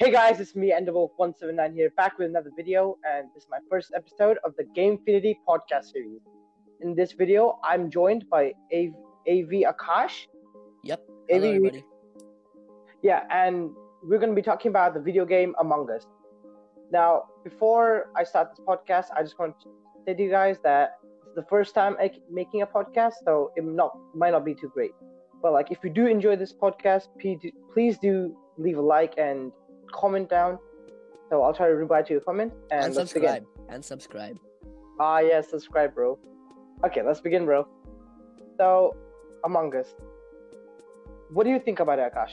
Hey guys, it's me, Enderwolf179 here, back with another video, and this is my first episode of the Gamefinity podcast series. In this video, I'm joined by AV, AV Akash. Yep. Hello, AV, everybody. Yeah, and we're going to be talking about the video game Among Us. Now, before I start this podcast, I just want to say to you guys that it's the first time I'm making a podcast, so it not might not be too great. But like, if you do enjoy this podcast, please do, please do leave a like and comment down. So I'll try to reply to your comment and, And let's begin. subscribe. And subscribe. Ah, yeah, subscribe, bro. Okay, let's begin, bro. So, Among Us. What do you think about it, Akash?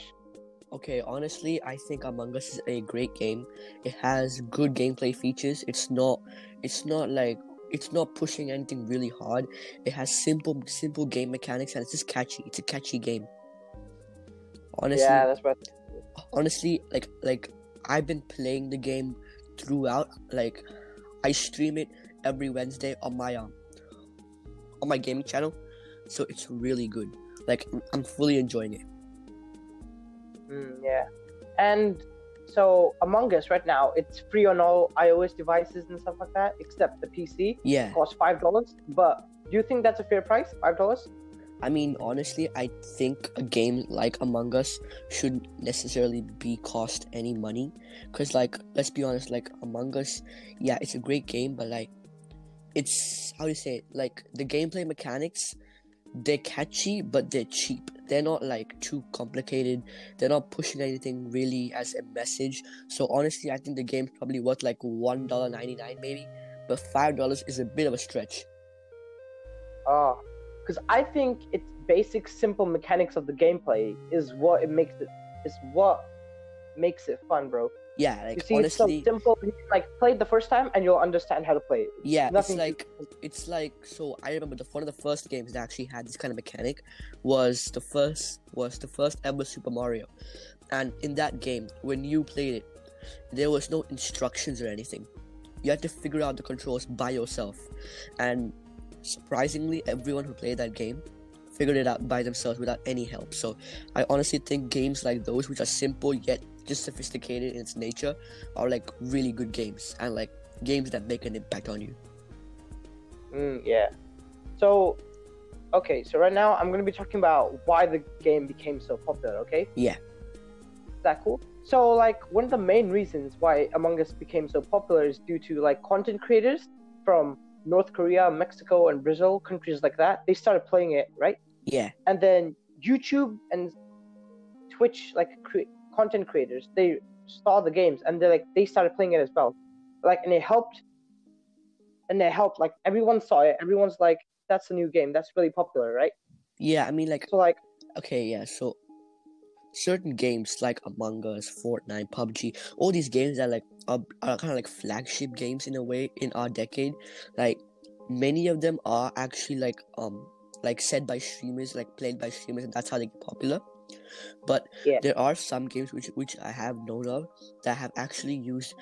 Okay, honestly, I think Among Us is a great game. It has good gameplay features. It's not it's not like it's not pushing anything really hard. It has simple simple game mechanics and it's just catchy. It's a catchy game. Honestly, yeah, that's right. Honestly, like like I've been playing the game throughout. Like I stream it every Wednesday on my um on my gaming channel, so it's really good. Like I'm fully enjoying it. Mm, yeah. And so, Among Us right now, it's free on all iOS devices and stuff like that, except the PC. Yeah, It costs $5. But do you think that's a fair price? $5? I mean honestly, I think a game like Among Us shouldn't necessarily be cost any money, cause like let's be honest, like Among Us, yeah, it's a great game, but like it's how do you say it? Like the gameplay mechanics, they're catchy, but they're cheap. They're not like too complicated. They're not pushing anything really as a message. So honestly, I think the game's probably worth like one dollar ninety nine maybe, but five dollars is a bit of a stretch. Oh. Because I think its basic, simple mechanics of the gameplay is what it makes it, is what makes it fun, bro. Yeah, You like see, it's so simple. You like play it the first time, and you'll understand how to play it. yeah, it's Nothing like it's like so. I remember the one of the first games that actually had this kind of mechanic was the first was the first ever Super Mario, and in that game, when you played it, there was no instructions or anything. You had to figure out the controls by yourself, and surprisingly, everyone who played that game figured it out by themselves without any help. So I honestly think games like those, which are simple yet just sophisticated in its nature, are like really good games and like games that make an impact on you. Mm, yeah. So, okay. So right now, I'm gonna be talking about why the game became so popular. Okay. Yeah. Is that cool? So, like, one of the main reasons why Among Us became so popular is due to like content creators from North Korea, Mexico, and Brazil, countries like that. They started playing it, right? Yeah, and then YouTube and Twitch, like cre- content creators, they saw the games and they like they started playing it as well, like and it helped, and it helped like everyone saw it. Everyone's like, that's a new game, that's really popular, right? yeah. I mean, like, So like, okay, yeah. So certain games like Among Us, Fortnite, PUBG, all these games that like are, are kind of like flagship games in a way in our decade. Like many of them are actually like um like said by streamers, like played by streamers, and that's how they get popular. But Yeah. there are some games which which I have known of that have actually used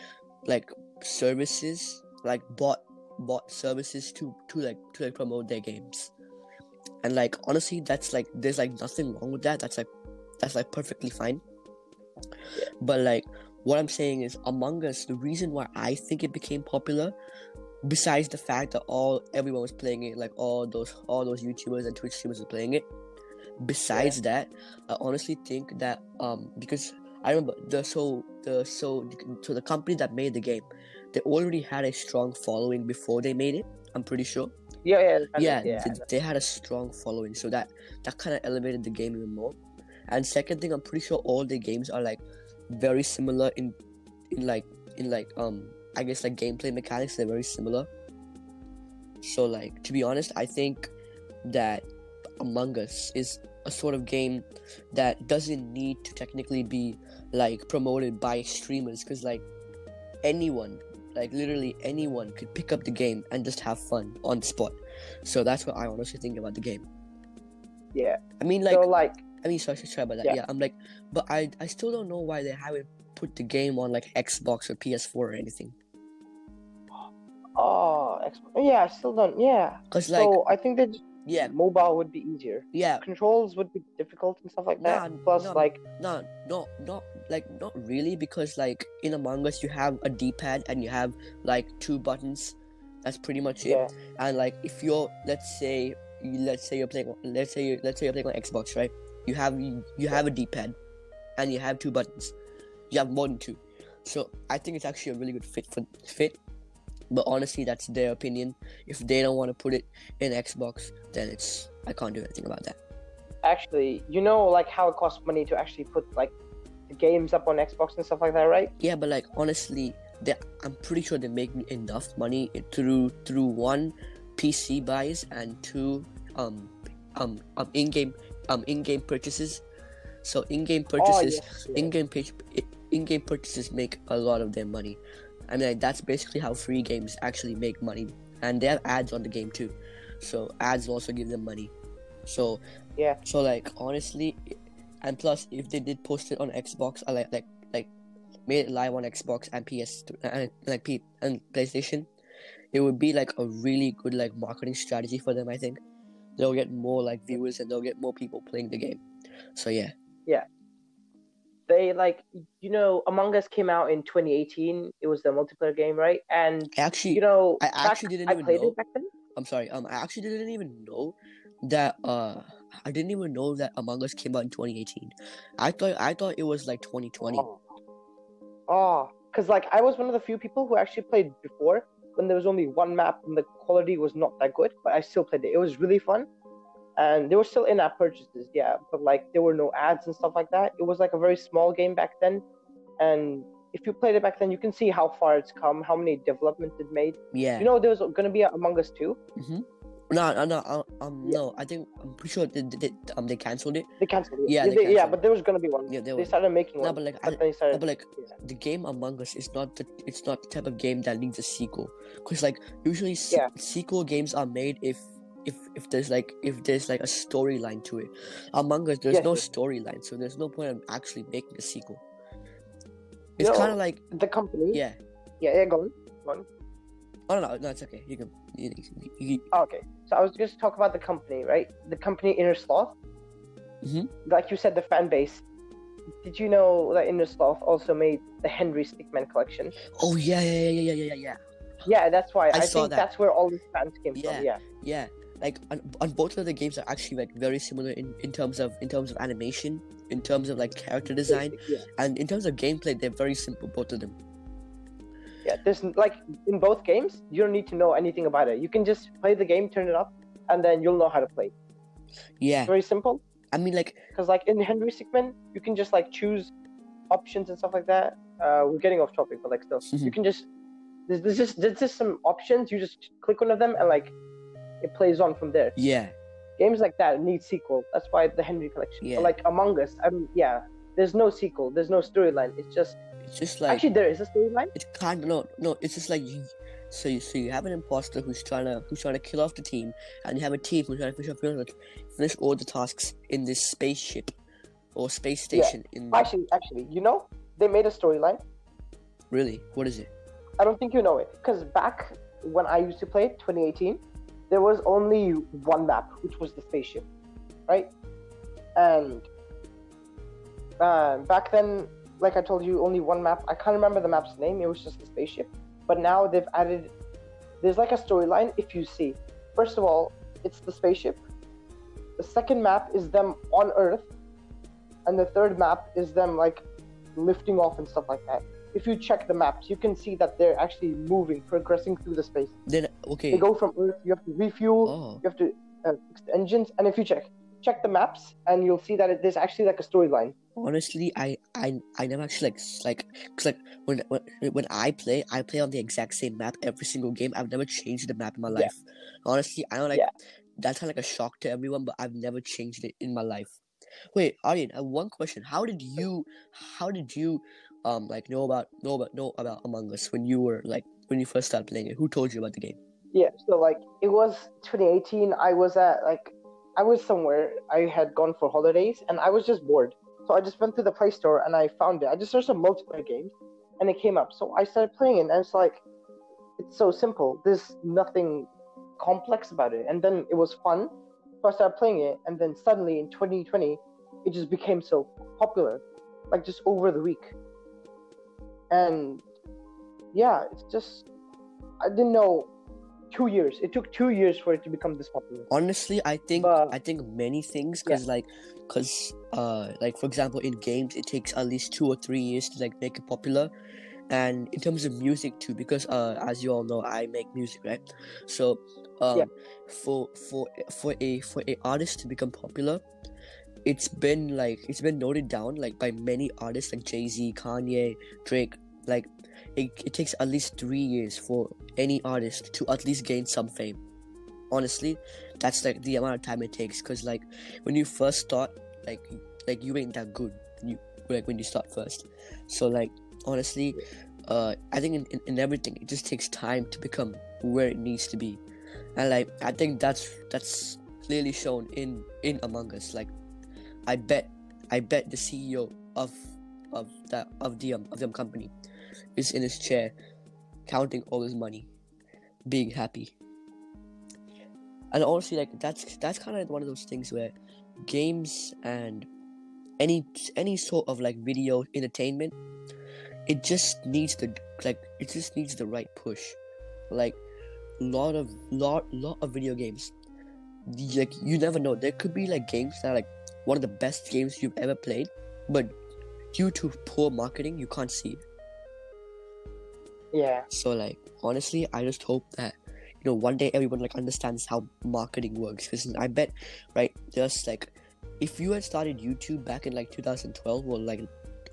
like services, like bot bot services to to like to like promote their games. And like honestly, that's like there's like nothing wrong with that. That's like that's like perfectly fine. But like what I'm saying is Among Us, the reason why I think it became popular, besides the fact that all everyone was playing it, like all those all those YouTubers and Twitch streamers were playing it. Besides that, I honestly think that um because I remember the so the so so the company that made the game, they already had a strong following before they made it. I'm pretty sure yeah, yeah, yeah, yeah. th- they had a strong following, so that that kind of elevated the game even more. And second thing, I'm pretty sure all the games are like very similar in in like in like um I guess like gameplay mechanics. They're very similar. So like to be honest, I think that Among Us is a sort of game that doesn't need to technically be like promoted by streamers because like anyone like literally anyone could pick up the game and just have fun on the spot so that's what i honestly think about the game yeah. i mean like so like, i mean sorry, sorry about that Yeah. yeah. i'm like but i i still don't know why they haven't put the game on like xbox or ps4 or anything oh, ex- yeah, I still don't, yeah. because like so I think that yeah mobile would be easier. yeah Controls would be difficult and stuff like that. Nah, Plus, no. like, no no not like not really because like in Among Us you have a D-pad and you have like two buttons. That's pretty much it. Yeah. And like if you're let's say let's say you're playing let's say you let's say you're playing on Xbox, right? You have you, you have a D-pad and you have two buttons. You have more than two. So I think it's actually a really good fit for fit. But honestly, that's their opinion. If they don't want to put it in Xbox, then it's I can't do anything about that. Actually, you know, like how it costs money to actually put like the games up on Xbox and stuff like that, right? Yeah, but like honestly, they I'm pretty sure they make enough money through through one PC buys and two um um um in-game um in-game purchases. So in-game Oh, purchases in-game in-game purchases make a lot of their money. I mean like, that's basically how free games actually make money. And they have ads on the game too. So ads also give them money. So Yeah. So like honestly and plus if they did post it on Xbox I like like like made it live on Xbox and PS and like P and PlayStation, it would be like a really good like marketing strategy for them. I think they'll get more like viewers and they'll get more people playing the game. So yeah, Yeah. they like you know Among Us came out in 2018. It was the multiplayer game, right? And actually you know, I actually didn't I even know. it back then. I'm sorry. Um, I actually didn't even know that. Uh, I didn't even know that Among Us came out in 2018. I thought I thought it was like 2020. Oh, oh, because like I was one of the few people who actually played before when there was only one map and the quality was not that good, but I still played it. It was really fun, and there were still in-app purchases, yeah, but like there were no ads and stuff like that. It was like a very small game back then, and if you played it back then, you can see how far it's come, how many developments it made. Yeah. You know, there was gonna be a Among Us 2. Mm-hmm. No, no, no. Um, Yeah. no. I think I'm pretty sure they, they, they um they canceled it. They canceled it. Yeah, they they- yeah, canceled but there was gonna be one. Yeah, there they started making No, one, but like, I, but then they no, but like yeah. the game Among Us is not the it's not the type of game that needs a sequel. Cause like usually se- Yeah. sequel games are made if if if there's like if there's like a storyline to it. Among Us there's Yes, no storyline, so there's no point in actually making a sequel. You It's know, kind of like the company. yeah. yeah, yeah. Go on. Go on. Oh no, no, it's okay. You can. You, you, you, Oh, okay. So I was just talk about the company, right? The company Innersloth. Mhm. Like you said, the fan base. Did you know that Innersloth also made the Henry Stickmin collection? oh yeah, yeah, yeah, yeah, yeah, yeah, yeah. Yeah, that's why. I I, saw think that. that's where all these fans came Yeah. from. Yeah. Yeah, like on, on both of the games are actually like very similar in, in terms of in terms of animation, in terms of like character design, Yeah. and in terms of gameplay, they're very simple both of them. Yeah. There's like in both games, you don't need to know anything about it. You can just play the game, turn it up, and then you'll know how to play. Yeah, It's very simple. I mean like Because like in Henry Stickmin, you can just like choose options and stuff like that. Uh, we're getting off topic, but like still, you can just there's, there's just there's just some options. You just click one of them and like it plays on from there. yeah, Games like that need sequel. That's why the Henry collection. Yeah. But like Among Us, i'm yeah, there's no sequel. There's no storyline. It's just it's just like actually there is a storyline. it's kind of no no. It's just like you, so you so you have an imposter who's trying to who's trying to kill off the team, and you have a team who's trying to finish off finish, finish all the tasks in this spaceship or space Yeah. station. In Actually, actually, you know, they made a storyline. really, what is it? I don't think you know it because back when I used to play it, 2018, there was only one map, which was the spaceship, right? And uh, back then, like I told you, only one map. I can't remember the map's name. It was just the spaceship. But now they've added. There's like a storyline. If you see, first of all, it's the spaceship. The second map is them on Earth, and the third map is them like lifting off and stuff like that if you check the maps, you can see that they're actually moving, progressing through the space. Then okay. They go from Earth, you have to refuel, Oh, you have to uh, fix the engines, and if you check, check the maps, and you'll see that it, there's actually like a storyline. honestly, I I I never actually like like cause like when when when I play, I play on the exact same map every single game. I've never changed the map in my Yeah. life. Honestly, I don't like Yeah. that's kind of like a shock to everyone, but I've never changed it in my life. Wait, Aryan, I have one question. How did you how did you um like know about know about know about Among Us when you were like when you first started playing it? Who told you about the game? Yeah, so like it was 2018. I was at like I was somewhere. I had gone for holidays, and I was just bored. So I just went to the Play Store and I found it. I just searched some multiplayer games, and it came up. So I started playing it, and it's like it's so simple. There's nothing complex about it. And then it was fun. So I started playing it, and then suddenly in 2020, it just became so popular. like just over the week. And yeah, it's just I didn't know two years. It took two years for it to become this popular. honestly i think But- i think many things because like because uh like for example in games it takes at least two or three years to like make it popular and in terms of music too because uh as you all know i make music right so um Yeah. for for for a for a artist to become popular it's been like it's been noted down like by many artists like jay-z kanye drake like it, it takes at least three years for any artist to at least gain some fame. Honestly that's like the amount of time it takes because like when you first start like like you ain't that good you like when you start first. So like honestly uh i think in, in, in everything it just takes time to become where it needs to be. And like i think that's that's clearly shown in in among us. Like i bet i bet the ceo of of that of the um, of the company is in his chair counting all his money being happy. And honestly like that's that's kind of one of those things where games and any any sort of like video entertainment it just needs the like it just needs the right push. Like a lot of lot lot of video games like you never know. There could be like games that are like one of the best games you've ever played but due to poor marketing you can't see it Yeah. so like honestly, I just hope that you know one day everyone like understands how marketing works. Because I bet, right? Just like if you had started YouTube back in like 2012 or like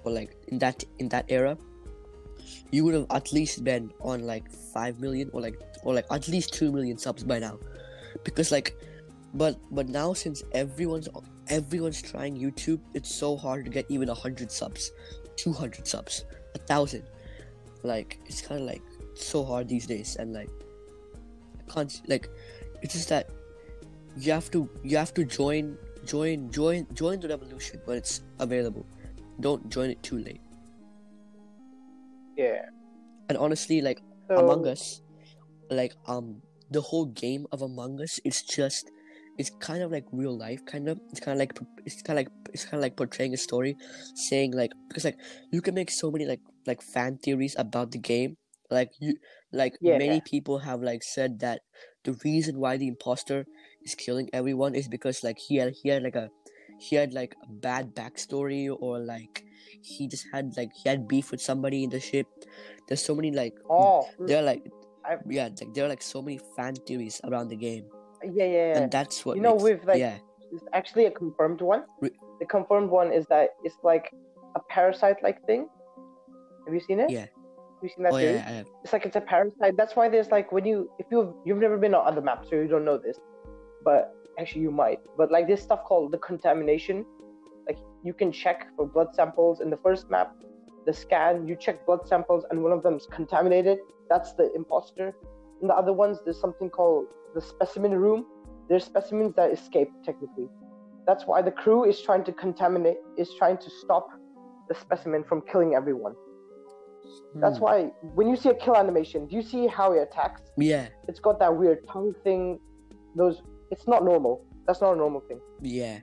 or like in that in that era, you would have at least been on like five million or like or like at least two million subs by now. Because like, but but now since everyone's everyone's trying YouTube, it's so hard to get even hundred subs, two hundred subs, a thousand like it's kind of like so hard these days and like i can't like it's just that you have to you have to join join join join the revolution when it's available. Don't join it too late. Yeah. and honestly like So, among us like um the whole game of among us is just it's kind of like real life kind of. It's kind of like it's kind of like it's kind of like portraying a story saying like because like you can make so many like like fan theories about the game like you like Yeah. many people have like said that the reason why the imposter is killing everyone is because like he had he had like a he had like a bad backstory or like he just had like he had beef with somebody in the ship there's so many like Oh, there are like I've- yeah like there are like so many fan theories around the game yeah, yeah, yeah. and that's what You know, makes- with, like, yeah It's actually a confirmed one. Re- The confirmed one is that it's like a parasite-like thing. Have you seen it? Yeah. Have you seen that oh theory? yeah. It's like it's a parasite. That's why there's like when you if you've you've never been on other maps, so you don't know this, but actually you might. But like this stuff called the contamination, like you can check for blood samples in the first map, the scan. You check blood samples, and one of them's contaminated. That's the imposter. In the other ones, there's something called the specimen room. There's specimens that escape technically. That's why the crew is trying to contaminate, is trying to stop the specimen from killing everyone. That's Hmm. why when you see a kill animation, do you see how it attacks? yeah It's got that weird tongue thing. Those, it's not normal. That's not a normal thing. yeah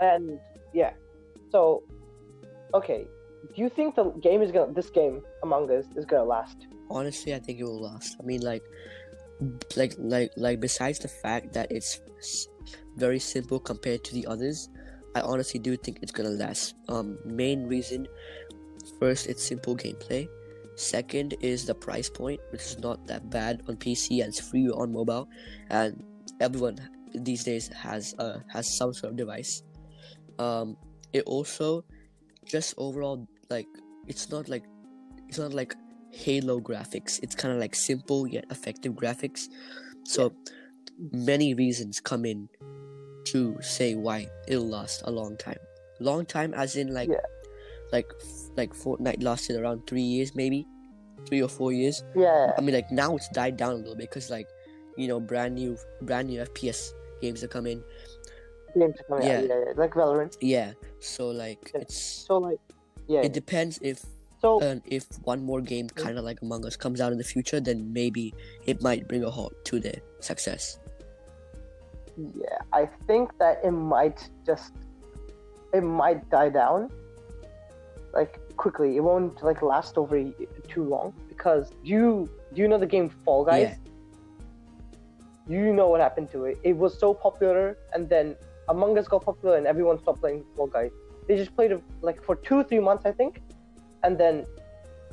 And yeah, so okay, do you think the game is gonna, this game Among Us is gonna last? honestly i think it will last i mean like like like like besides the fact that it's very simple compared to the others i honestly do think it's gonna last um main reason first it's simple gameplay. Second is the price point which is not that bad on pc and it's free on mobile. And everyone these days has uh has some sort of device. Um it also just overall like it's not like it's not like halo graphics. It's kind of like simple yet effective graphics. So many reasons come in to say why it'll last a long time. Long time as in like Yeah. Like like fortnite lasted around three years maybe three or four years Yeah, i mean like now it's died down a little bit because like you know brand new brand new fps games come in games are coming out. Yeah, yeah, like Valorant. yeah so like Yeah. it's So like, yeah. it depends if so and if one more game kind of like among us comes out in the future then maybe it might bring a halt to their success Yeah, I think that it might just it might die down, like quickly. It won't like last over too long because you do you know the game Fall Guys? Yeah. You know what happened to it. It was so popular, and then Among Us got popular, and everyone stopped playing Fall Guys. They just played it like for two, three months, I think, and then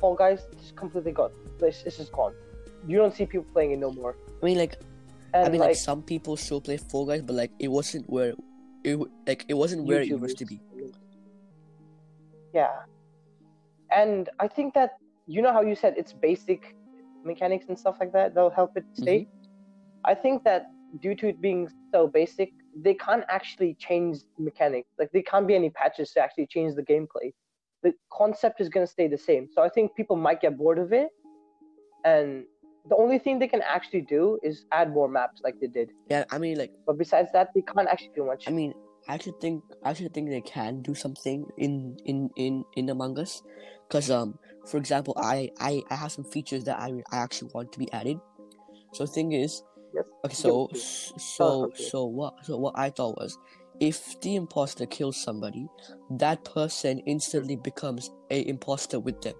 Fall Guys just completely got it's, it's just gone. You don't see people playing it no more. I mean, like, And I mean, like, like, some people still play Fall Guys, but like, it wasn't where, it like, it wasn't where it used to be. Yeah. And I think that you know how you said it's basic mechanics and stuff like that that'll help it mm-hmm. stay. I think that due to it being so basic, they can't actually change the mechanics. Like there can't be any patches to actually change the gameplay. The concept is gonna stay the same. So I think people might get bored of it, and the only thing they can actually do is add more maps like they did. Yeah, I mean, like, But besides that, they can't actually do much. I mean, I actually think, I actually think they can do something in in in in Among Us, because um, for example, I I I have some features that I I actually want to be added. So the thing is, Yes. okay, so me. so okay. so what so what I thought was, if the imposter kills somebody, that person instantly becomes a imposter with them.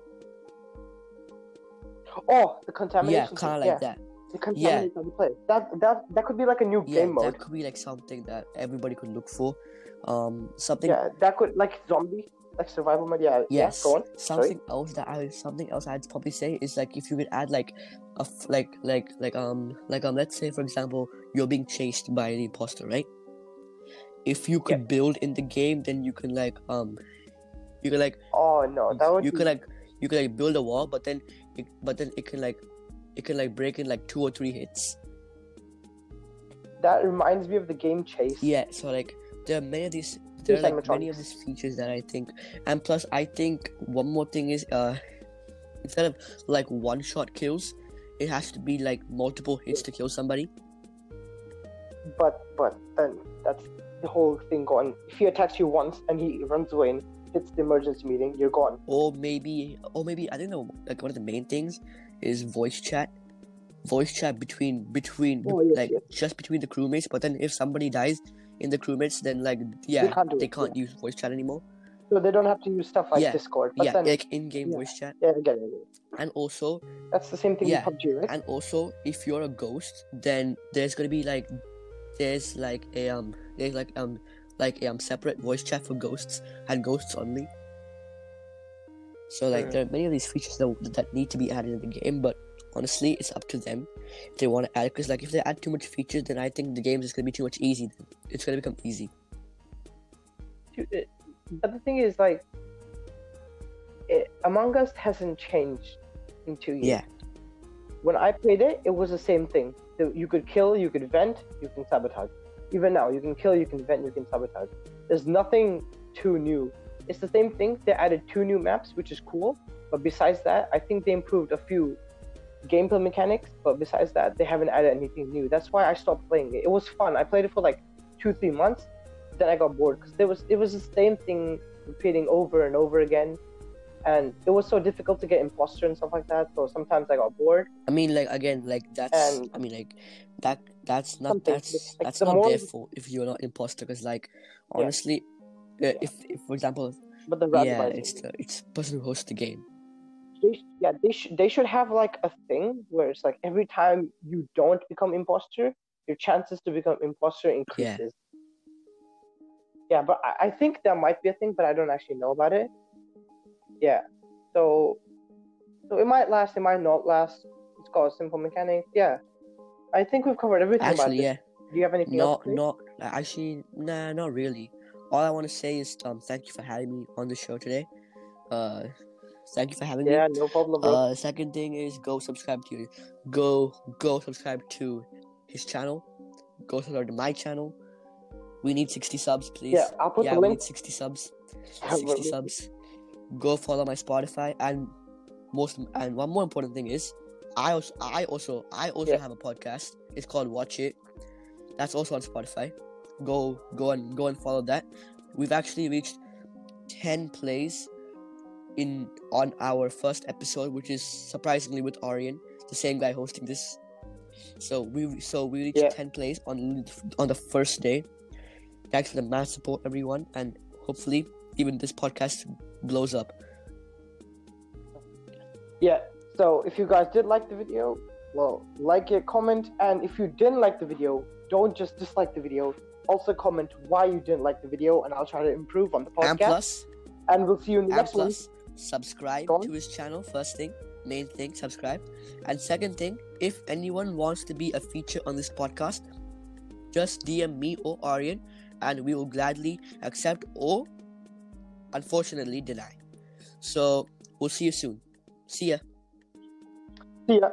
oh, the contamination. Yeah, kind of like yeah. that. Contaminate on the play. That that that could be like a new Yeah, game mode. that could be like something that everybody could look for. Um, something Yeah, that could like zombie, like survival mode. Yeah, Yes. Yeah, go on. Something else that I something else I'd probably say is like if you could add like a f- like like like um like um let's say for example you're being chased by the imposter right. If you could build in the game, then you can like um you can like Oh no, that would you be, can like you can like build a wall, but then it, but then it can like it can like break in like two or three hits. that reminds me of the game Chase. Yeah, so like there are many of these there are like many of these features that I think and plus I think one more thing is uh instead of like one shot kills, it has to be like multiple hits to kill somebody. But but then that's the whole thing gone. If he attacks you once and he runs away and hits the emergency meeting, you're gone. Or maybe or maybe I think the like one of the main things is voice chat. Voice chat between between Oh, yes, like yes. just between the crewmates, but then if somebody dies in the crewmates then like yeah can't they can't use voice chat anymore. So they don't have to use stuff like Yeah, Discord. But yeah, then like in game yeah. voice chat. yeah, I get it. I get it. And also That's the same thing Yeah. with PUBG, right? and also if you're a ghost then there's gonna be like there's like a um there's like um like a um separate voice chat for ghosts and ghosts only so like there are many of these features that, that need to be added in the game but honestly it's up to them if they want to add because like if they add too much features then i think the game is gonna be too much easy it's gonna become easy it- But the thing is, like, it, Among Us hasn't changed in two years. yeah When I played it, it was the same thing. You could kill, you could vent, you can sabotage. Even now, you can kill, you can vent, you can sabotage. There's nothing too new. It's the same thing. They added two new maps, which is cool. But besides that, I think they improved a few gameplay mechanics. But besides that, they haven't added anything new. That's why I stopped playing it. It was fun. I played it for like two, three months. Then I got bored because there was it was the same thing repeating over and over again, and it was so difficult to get imposter and stuff like that. So sometimes I got bored. i mean like again like that's And- i mean like that that's not that's like, that's the not more- their fault if you're not imposter because like honestly uh, if, if for example But the yeah it's the it's the person who hosts the game they, yeah, they should they should have like a thing where it's like every time you don't become imposter, your chances to become imposter increases. Yeah, yeah, but I, I think there might be a thing, but I don't actually know about it. Yeah, so so it might last, it might not last. It's got a simple mechanic. Yeah, I think we've covered everything about actually yeah Do you have anything else? not say? not actually nah not really all i want to say is um thank you for having me on the show today. Uh thank you for having Yeah, me. Yeah, no problem, bro. uh second thing is go subscribe to go go subscribe to his channel. Go subscribe to my channel. We need 60 subs please. Yeah, I'll put yeah the we link. need 60 subs. 60 subs. Go follow my spotify and most and one more important thing is i also i also i also Yeah. have a podcast. It's called watch it. That's also on spotify go go and go and follow that we've actually reached 10 plays in on our first episode which is surprisingly with Arian the same guy hosting this so we so we reached Yeah. 10 plays on on the first day thanks for the mass support everyone and hopefully even this podcast blows up Yeah. So if you guys did like the video, well, like it, comment, and if you didn't like the video, don't just dislike the video. Also comment why you didn't like the video, and I'll try to improve on the podcast. And plus, And we'll see you in the next one. subscribe to his channel. First thing, main thing, subscribe. And second thing, if anyone wants to be a feature on this podcast, just DM me or Aryan, and we will gladly accept or, unfortunately, deny. So we'll see you soon. See ya. See ya.